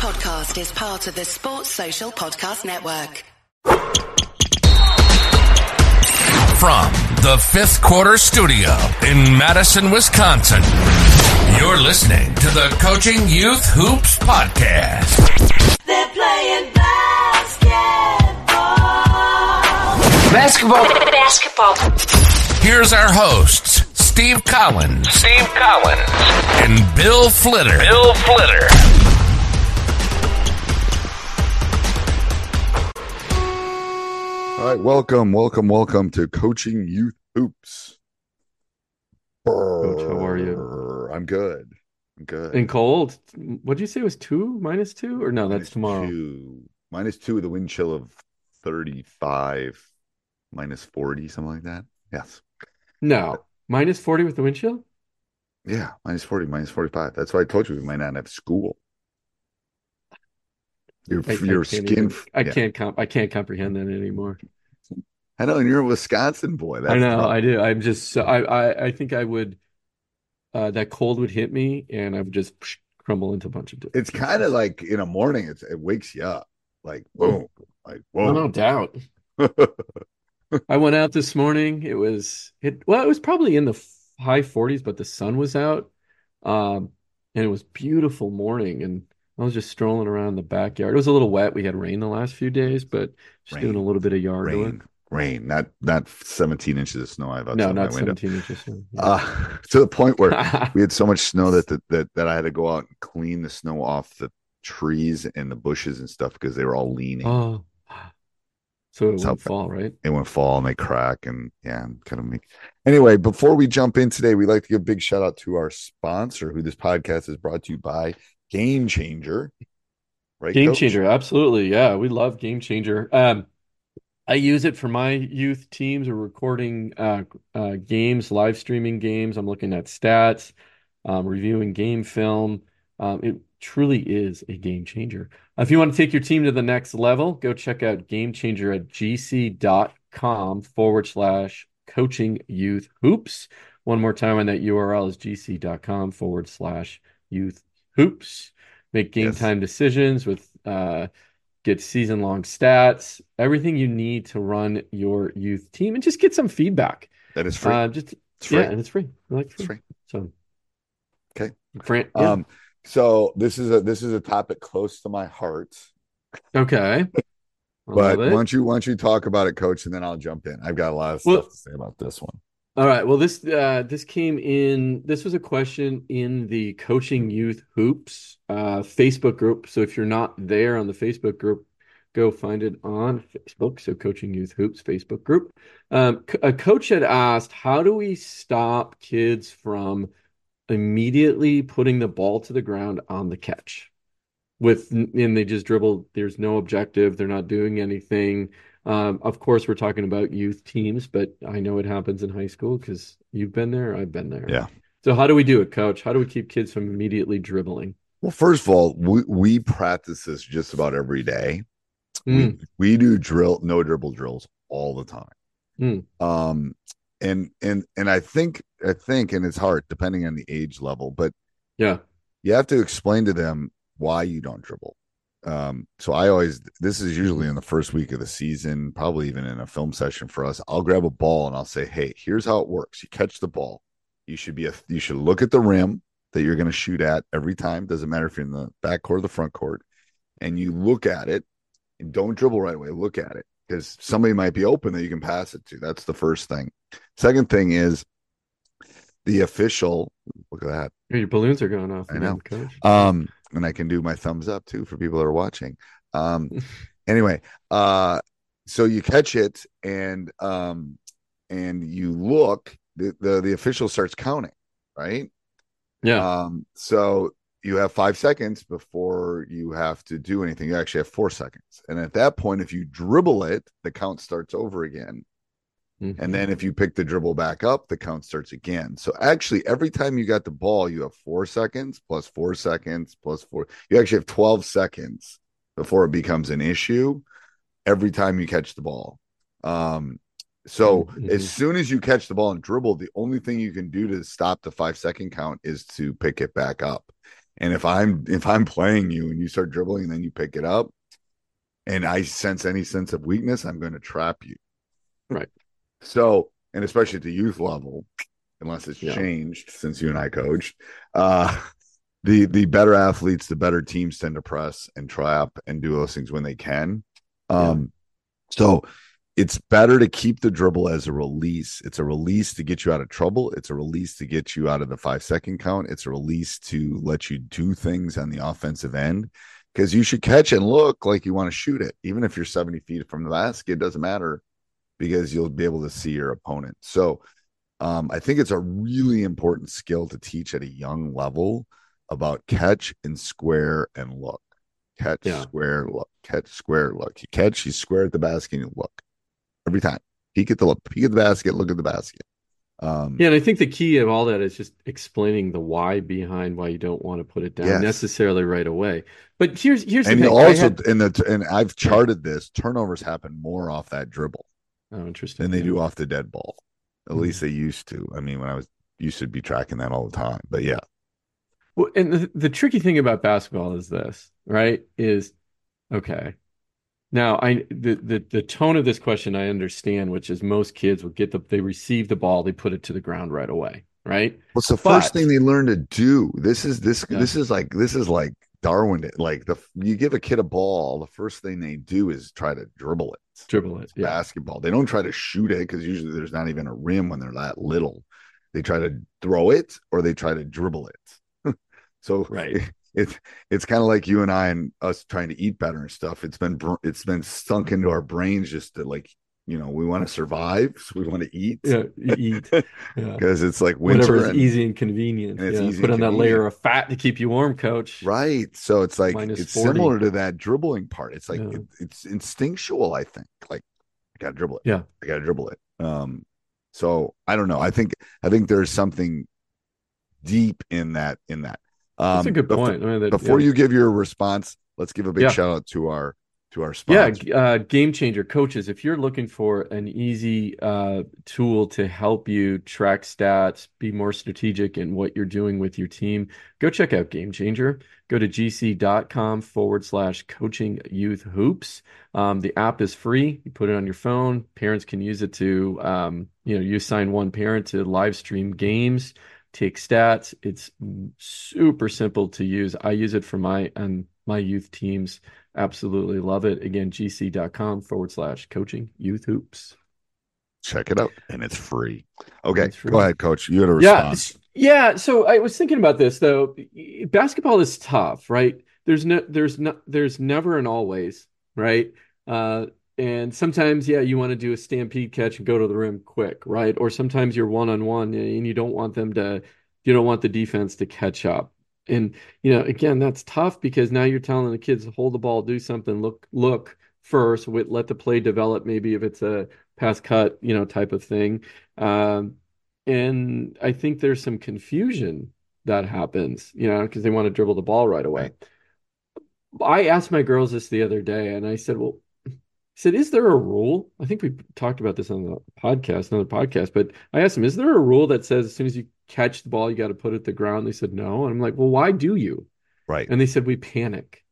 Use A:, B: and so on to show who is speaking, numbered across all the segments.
A: podcast is part of the Sports Social Podcast Network.
B: From the fifth quarter studio in Madison, Wisconsin, you're listening to the Coaching Youth Hoops Podcast.
C: They're playing basketball.
D: Basketball. Basketball.
B: Here's our hosts, Steve Collins, Steve Collins, and Bill Flitter. Bill Flitter.
E: All right, welcome, welcome, welcome to Coaching Youth Hoops.
F: Coach, how are you?
E: I'm good. I'm good.
F: And cold. What did you say it was two minus two or no? That's
E: Minus
F: tomorrow.
E: Two. Minus two with a wind chill of 35, minus 40, something like that. Yes.
F: No, minus forty with the wind chill.
E: Yeah, minus 40, minus 45. That's why I told you we might not have school. Your,
F: I, I
E: your
F: can't
E: skin.
F: even- I
E: yeah.
F: can't comp. I can't comprehend that anymore.
E: I know, and you're a Wisconsin boy. That's
F: I know.
E: problem.
F: I do. I'm just. so- I. I. I think I would. Uh, that cold would hit me, and I would just crumble into a bunch of.
E: It's kind of like in a morning, it's, it wakes you up. Like, boom. Like,
F: Oh,
E: whoa.
F: no doubt. I went out this morning. It was it well, it was probably in the high 40s, but the sun was out. Um, and it was beautiful morning and I was just strolling around the backyard. It was a little wet. We had rain the last few days, but just
E: Rain.
F: doing a little bit of yard
E: rain,
F: work.
E: rain, not not 17 inches of snow I have outside
F: No,
E: my
F: not
E: window.
F: 17 inches. yeah.
E: Uh, to the point where we had so much snow that, that that that I had to go out and clean the snow off the trees and the bushes and stuff because they were all leaning.
F: Oh, so it
E: That's
F: fall, right?
E: It went fall and they crack and yeah, kind of make. Anyway, before we jump in today, we'd like to give a big shout out to our sponsor, who this podcast is brought to you by Game Changer. Right,
F: Game
E: Coach?
F: Changer, absolutely. Yeah, we love Game Changer. Um, I use it for my youth teams. We're recording uh, uh, games, live streaming games. I'm looking at stats, um, reviewing game film. Um, it truly is a game changer. If you want to take your team to the next level, go check out Game Changer at gc.com forward slash coaching youth hoops. One more time on that URL is gc.com forward slash youth hoops. Make game
E: Yes.
F: time decisions with uh, get season long stats, everything you need to run your youth team, and just get some feedback.
E: That is free.
F: Uh, just
E: it's free.
F: yeah, and it's free. I like
E: It's
F: free.
E: free.
F: So
E: Okay.
F: Fran, yeah.
E: Um, so this is a this is a topic close to my heart.
F: okay.
E: But don't you why don't you talk about it, Coach, and then I'll jump in. I've got a lot of
F: Well-
E: stuff to say about this one.
F: All right. Well, this uh, this came in. This was a question in the Coaching Youth Hoops uh, Facebook group. So if you're not there on the Facebook group, go find it on Facebook. So Coaching Youth Hoops Facebook group. Um, a coach had asked, "How do we stop kids from immediately putting the ball to the ground on the catch?" With and they just dribble. There's no objective. They're not doing anything. Um, of course, we're talking about youth teams, but I know it happens in high school because you've been there, I've been there.
E: Yeah.
F: So how do we do it, coach? How do we keep kids from immediately dribbling?
E: Well, first of all, we, we practice this just about every day.
F: Mm,
E: We, we do drill no dribble drills all the time.
F: Mm.
E: Um and and and I think I think and it's hard depending on the age level, but
F: yeah.
E: you have to explain to them why you don't dribble. Um, so I always this is usually in the first week of the season, probably even in a film session for us. I'll grab a ball and I'll say, Hey, here's how it works. You catch the ball. You should be a you should look at the rim that you're going to shoot at every time. Doesn't matter if you're in the back court or the front court, and you look at it and don't dribble right away. Look at it because somebody might be open that you can pass it to. That's the first thing. Second thing is the official. Look at that.
F: Your balloons are going off
E: I know.
F: coach.
E: Um, and I can do my thumbs up too for people that are watching. Um, anyway, uh, so you catch it and um, and you look. The, the the official starts counting, right?
F: yeah.
E: Um, so you have five seconds before you have to do anything. You actually have four seconds, and at that point, if you dribble it, the count starts over again.
F: Mhm.
E: And then if you pick the dribble back up, the count starts again. So actually, every time you got the ball, you have four seconds plus four seconds plus four. You actually have 12 seconds before it becomes an issue every time you catch the ball. Um, so
F: Mhm.
E: as soon as you catch the ball and dribble, the only thing you can do to stop the five second count is to pick it back up. And if I'm if I'm playing you and you start dribbling and then you pick it up, and I sense any sense of weakness, I'm going to trap you.
F: Right.
E: So, and especially at the youth level, unless it's
F: Yeah.
E: changed since you and I coached, uh, the the better athletes, the better teams tend to press and trap and do those things when they can. Um, so it's better to keep the dribble as a release. It's a release to get you out of trouble. It's a release to get you out of the five second count. It's a release to let you do things on the offensive end because you should catch and look like you want to shoot it, even if you're 70 feet from the basket. It doesn't matter because you'll be able to see your opponent. So um, I think it's a really important skill to teach at a young level about catch and square and look. Catch,
F: Yeah.
E: square, look, catch, square, look. You catch, you square at the basket, and you look every time. Peek at the look, peek at the basket, look at the basket. Um,
F: Yeah, and I think the key of all that is just explaining the why behind why you don't want to put it down
E: Yes.
F: necessarily right away. But here's here's the thing.
E: Also
F: had-
E: in the and I've charted this turnovers happen more off that dribble
F: oh, interesting.
E: than they
F: Yeah.
E: do off the dead ball. At
F: Mhm.
E: least they used to. I mean, when I was used to be tracking that all the time. But yeah,
F: Well, and the, the tricky thing about basketball is this, right? Is okay. Now, I the, the the tone of this question I understand, which is most kids will get the they receive the ball, they put it to the ground right away, right?
E: what's the
F: But-
E: first thing they learn to do? This is this
F: Yeah.
E: this is like this is like Darwin. Like the you give a kid a ball, the first thing they do is try to dribble it.
F: Dribble it. Yeah.
E: basketball. They don't try to shoot it because usually there's not even a rim when they're that little. They try to throw it or they try to dribble it. so
F: Right.
E: it's it's kind of like you and I and us trying to eat better and stuff. It's been it's been sunk into our brains just to like you know we want to survive, so we want to eat.
F: Yeah, eat. Yeah.
E: because it's like winter
F: Whatever is easy and convenient.
E: and
F: Yeah,
E: easy
F: put on that layer of fat to keep you warm, coach.
E: Right. So it's like
F: Minus
E: it's
F: 40.
E: similar to that dribbling part. It's like
F: Yeah.
E: it, it's instinctual, I think. Like I gotta dribble it.
F: Yeah.
E: I gotta dribble it. Um so I don't know. I think I think there's something deep in that in that. Um
F: That's a good
E: befo-
F: point. I mean, that-
E: Before
F: yeah.
E: you give your response, let's give a big
F: Yeah.
E: shout out to our to our
F: Yeah,
E: sponsor.
F: g- uh, game changer coaches. If you're looking for an easy uh, tool to help you track stats, be more strategic in what you're doing with your team, go check out Game Changer. Go to gc.com forward slash coaching youth hoops. Um, the app is free. You put it on your phone. Parents can use it to, um, you know, you assign one parent to live stream games, take stats. It's super simple to use. I use it for my and my youth teams. Absolutely love it. Again, gc.com forward slash coaching youth hoops.
E: Check it out. And it's free. Okay.
F: It's free.
E: Go ahead, coach. You had a
F: Yeah,
E: response.
F: s- yeah. So I was thinking about this though. Basketball is tough, right? There's no, there's no, there's never an always, right? Uh, and sometimes, yeah, you want to do a stampede catch and go to the rim quick, right? Or sometimes you're one on one and you don't want them to, you don't want the defense to catch up. And you know, again, that's tough because now you're telling the kids hold the ball, do something, look, look first, let the play develop. Maybe if it's a pass cut, you know, type of thing. Um, and I think there's some confusion that happens, you know, because they want to dribble the ball right away. I asked my girls this the other day, and I said, "Well, said, is there a rule? I think we talked about this on the podcast, another podcast, but I asked them, is there a rule that says as soon as you catch the ball, you got to put it to the ground? They said no, and I'm like, well, why do you?
E: Right.
F: And they said we panic.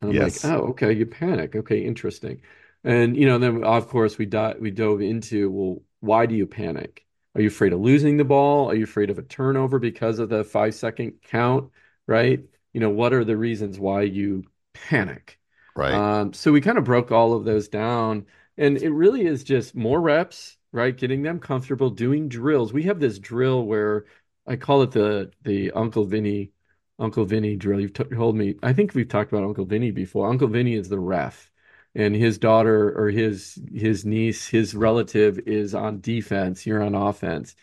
F: And I'm
E: Yes.
F: like, oh, okay, you panic. Okay, interesting. And you know, then of course we di we dove into, well, why do you panic? Are you afraid of losing the ball? Are you afraid of a turnover because of the five second count? Right? You know, what are the reasons why you panic?
E: Right.
F: Um, so we kind of broke all of those down, and it really is just more reps, right? Getting them comfortable doing drills. We have this drill where I call it the the Uncle Vinny Uncle Vinny drill. You've t told me. I think we've talked about Uncle Vinny before. Uncle Vinny is the ref, and his daughter or his his niece, his relative is on defense. You're on offense,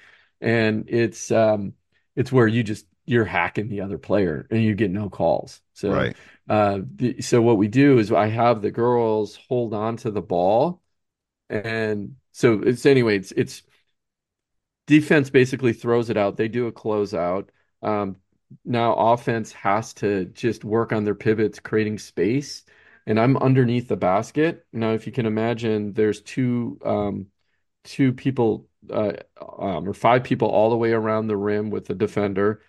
F: and it's um it's where you just you're hacking the other player and you get no calls. So
E: right.
F: uh, the, so what we do is I have the girls hold on to the ball, and so it's anyway, it's it's defense basically throws it out. They do a closeout. Um, now offense has to just work on their pivots, creating space. And I'm underneath the basket. Now, if you can imagine, there's two um, two people uh, um, or five people all the way around the rim with the defender.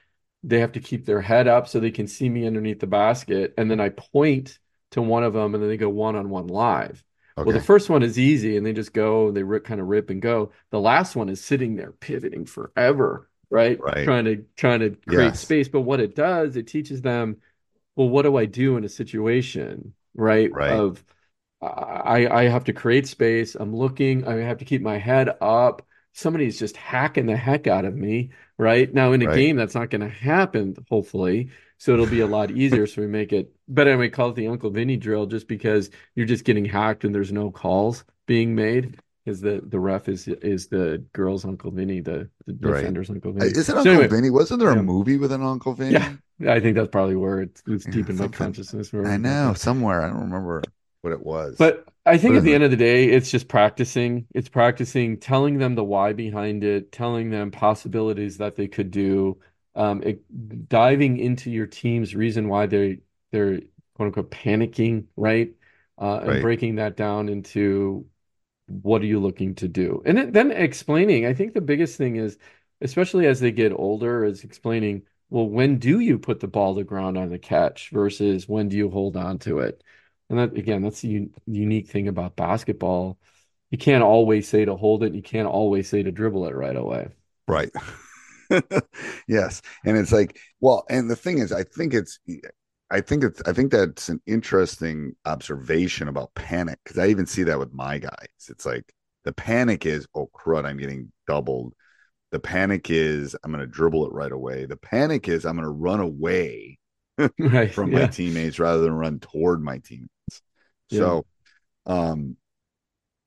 F: They have to keep their head up so they can see me underneath the basket. And then I point to one of them and then they go one on one live. Well, the first one is easy and they just go, they rip, kind of rip and go. The last one is sitting there pivoting forever, right?
E: Right.
F: Trying to trying to create
E: Yes.
F: space. But what it does, it teaches them, well, what do I do in a situation, right?
E: Right.
F: Of I I have to create space. I'm looking, I have to keep my head up. Somebody's just hacking the heck out of me, right? Now in a
E: Right.
F: game that's not going to happen, hopefully. So it'll be a lot easier. So we make it better. We call it the Uncle Vinny drill just because you're just getting hacked and there's no calls being made. Because the, the ref is is the girl's Uncle Vinny, the, the
E: Right.
F: defender's Uncle
E: Uh,
F: Vinny.
E: Is it
F: So
E: Uncle
F: anyway,
E: Vinny? Wasn't there a
F: yeah.
E: movie with an Uncle Vinny?
F: Yeah, I think that's probably where it's, it's
E: Yeah,
F: deep in my consciousness.
E: I know somewhere. I don't remember what it was.
F: But I think at the end of the day, it's just practicing. It's practicing, telling them the why behind it, telling them possibilities that they could do, um, it, diving into your team's reason why they they're quote unquote panicking, right? Uh, and
E: Right.
F: breaking that down into what are you looking to do? And then- then explaining. I think the biggest thing is, especially as they get older, is explaining, well, when do you put the ball to ground on the catch versus when do you hold on to it? And that again, that's the un unique thing about basketball. You can't always say to hold it. You can't always say to dribble it right away.
E: Right. yes. And it's like, well, and the thing is, I think it's, I think it's, I think that's an interesting observation about panic because I even see that with my guys. It's like the panic is, oh, crud, I'm getting doubled. The panic is, I'm going to dribble it right away. The panic is, I'm going to run away
F: Right.
E: from my teammates rather than run toward my teammates.
F: Yeah.
E: So, um,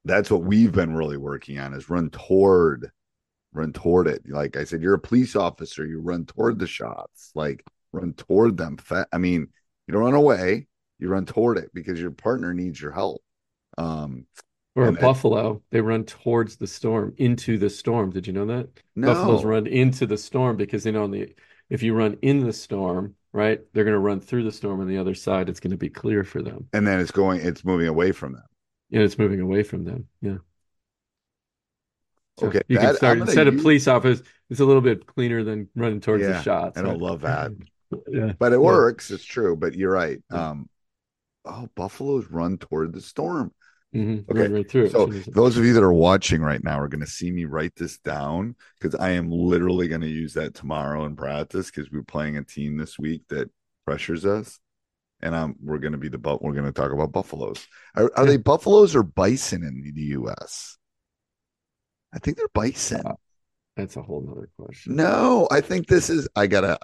E: that's what we've been really working on is run toward, run toward it. Like I said, you're a police officer, you run toward the shots, like run toward them. I mean, you don't run away, you run toward it because your partner needs your help. Um,
F: Or a
E: And that-
F: buffalo, they run towards the storm, into the storm. Did you know that?
E: no,
F: Buffaloes run into the storm because they know the if you run in the storm, right, they're going to run through the storm on the other side. It's going to be clear for them.
E: and then it's going, it's moving away from them.
F: And it's moving away from them. Yeah. So
E: Okay,
F: you
E: that-
F: can start instead of police office, it's a little bit cleaner than running towards
E: Yeah,
F: the shots.
E: I
F: right?
E: love that.
F: Yeah.
E: but it
F: Yeah.
E: works. It's true. But you're right.
F: Yeah.
E: Um, oh, buffaloes run toward the storm.
F: Mhm.
E: Okay,
F: Run right through.
E: So
F: as soon as it-
E: those of you that are watching right now are going to see me write this down because I am literally going to use that tomorrow in practice because we're playing a team this week that pressures us, and um, we're going to be the but we're going to talk about buffaloes. Are, are
F: Yeah.
E: they buffaloes or bison in the U.S.? I think they're bison.
F: That's a whole nother question.
E: No, I think this is. I gotta.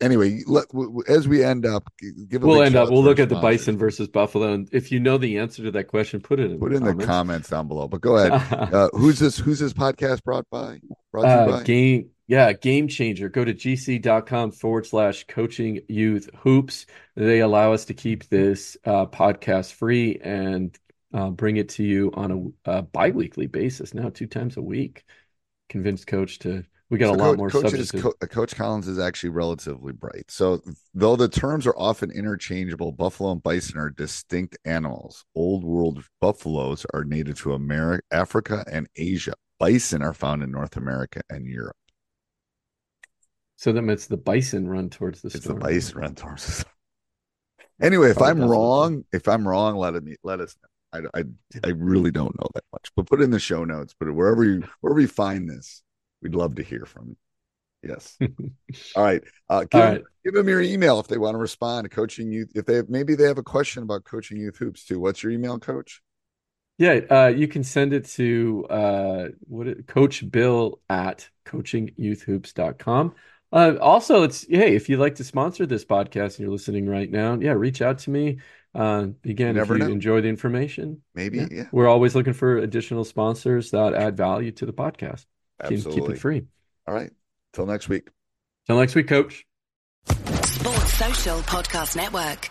E: Anyway, let, as we end up, give a
F: We'll end up, we'll look at the bison versus buffalo. And if you know the answer to that question, put it in
E: Put
F: the
E: in the
F: comments.
E: comments down below. But go ahead. Uh, who's this? Who's this podcast brought by? Brought
F: Uh,
E: by?
F: game, yeah, game changer. Go to gc.com forward slash coaching youth hoops. They allow us to keep this uh, podcast free and uh, bring it to you on a, a bi-weekly basis now, two times a week. Convinced coach to, we got
E: So
F: a lot
E: Coach-
F: more
E: Coach
F: subjects.
E: Co- Coach Collins is actually relatively bright. So, though the terms are often interchangeable, buffalo and bison are distinct animals. Old world buffaloes are native to America, Africa, and Asia. Bison are found in North America and Europe.
F: so that it's the bison run towards the
E: It's
F: storm.
E: the bison run towards us. Anyway, if I'm wrong, if I'm wrong, let it let us know. I, I I really don't know that much, but put it in the show notes. Put it wherever you wherever you find this. We'd love to hear from you. Yes. All right. Uh, give,
F: All
E: them, give them your email if they want to respond to coaching youth. If they have, maybe they have a question about coaching youth hoops too. What's your email, coach?
F: Yeah, uh, you can send it to uh, what it, Coach Bill at coachingyouthhoops.com. Uh, also, it's hey, if you'd like to sponsor this podcast and you're listening right now, yeah, reach out to me. Uh, again,
E: You
F: if you
E: know.
F: enjoy the information,
E: Maybe.
F: yeah,
E: Yeah.
F: we're always looking for additional sponsors that add value to the podcast. Keep, keep it free.
E: All right. Till next week.
F: Till next week, Coach.
A: Sports Social Podcast Network.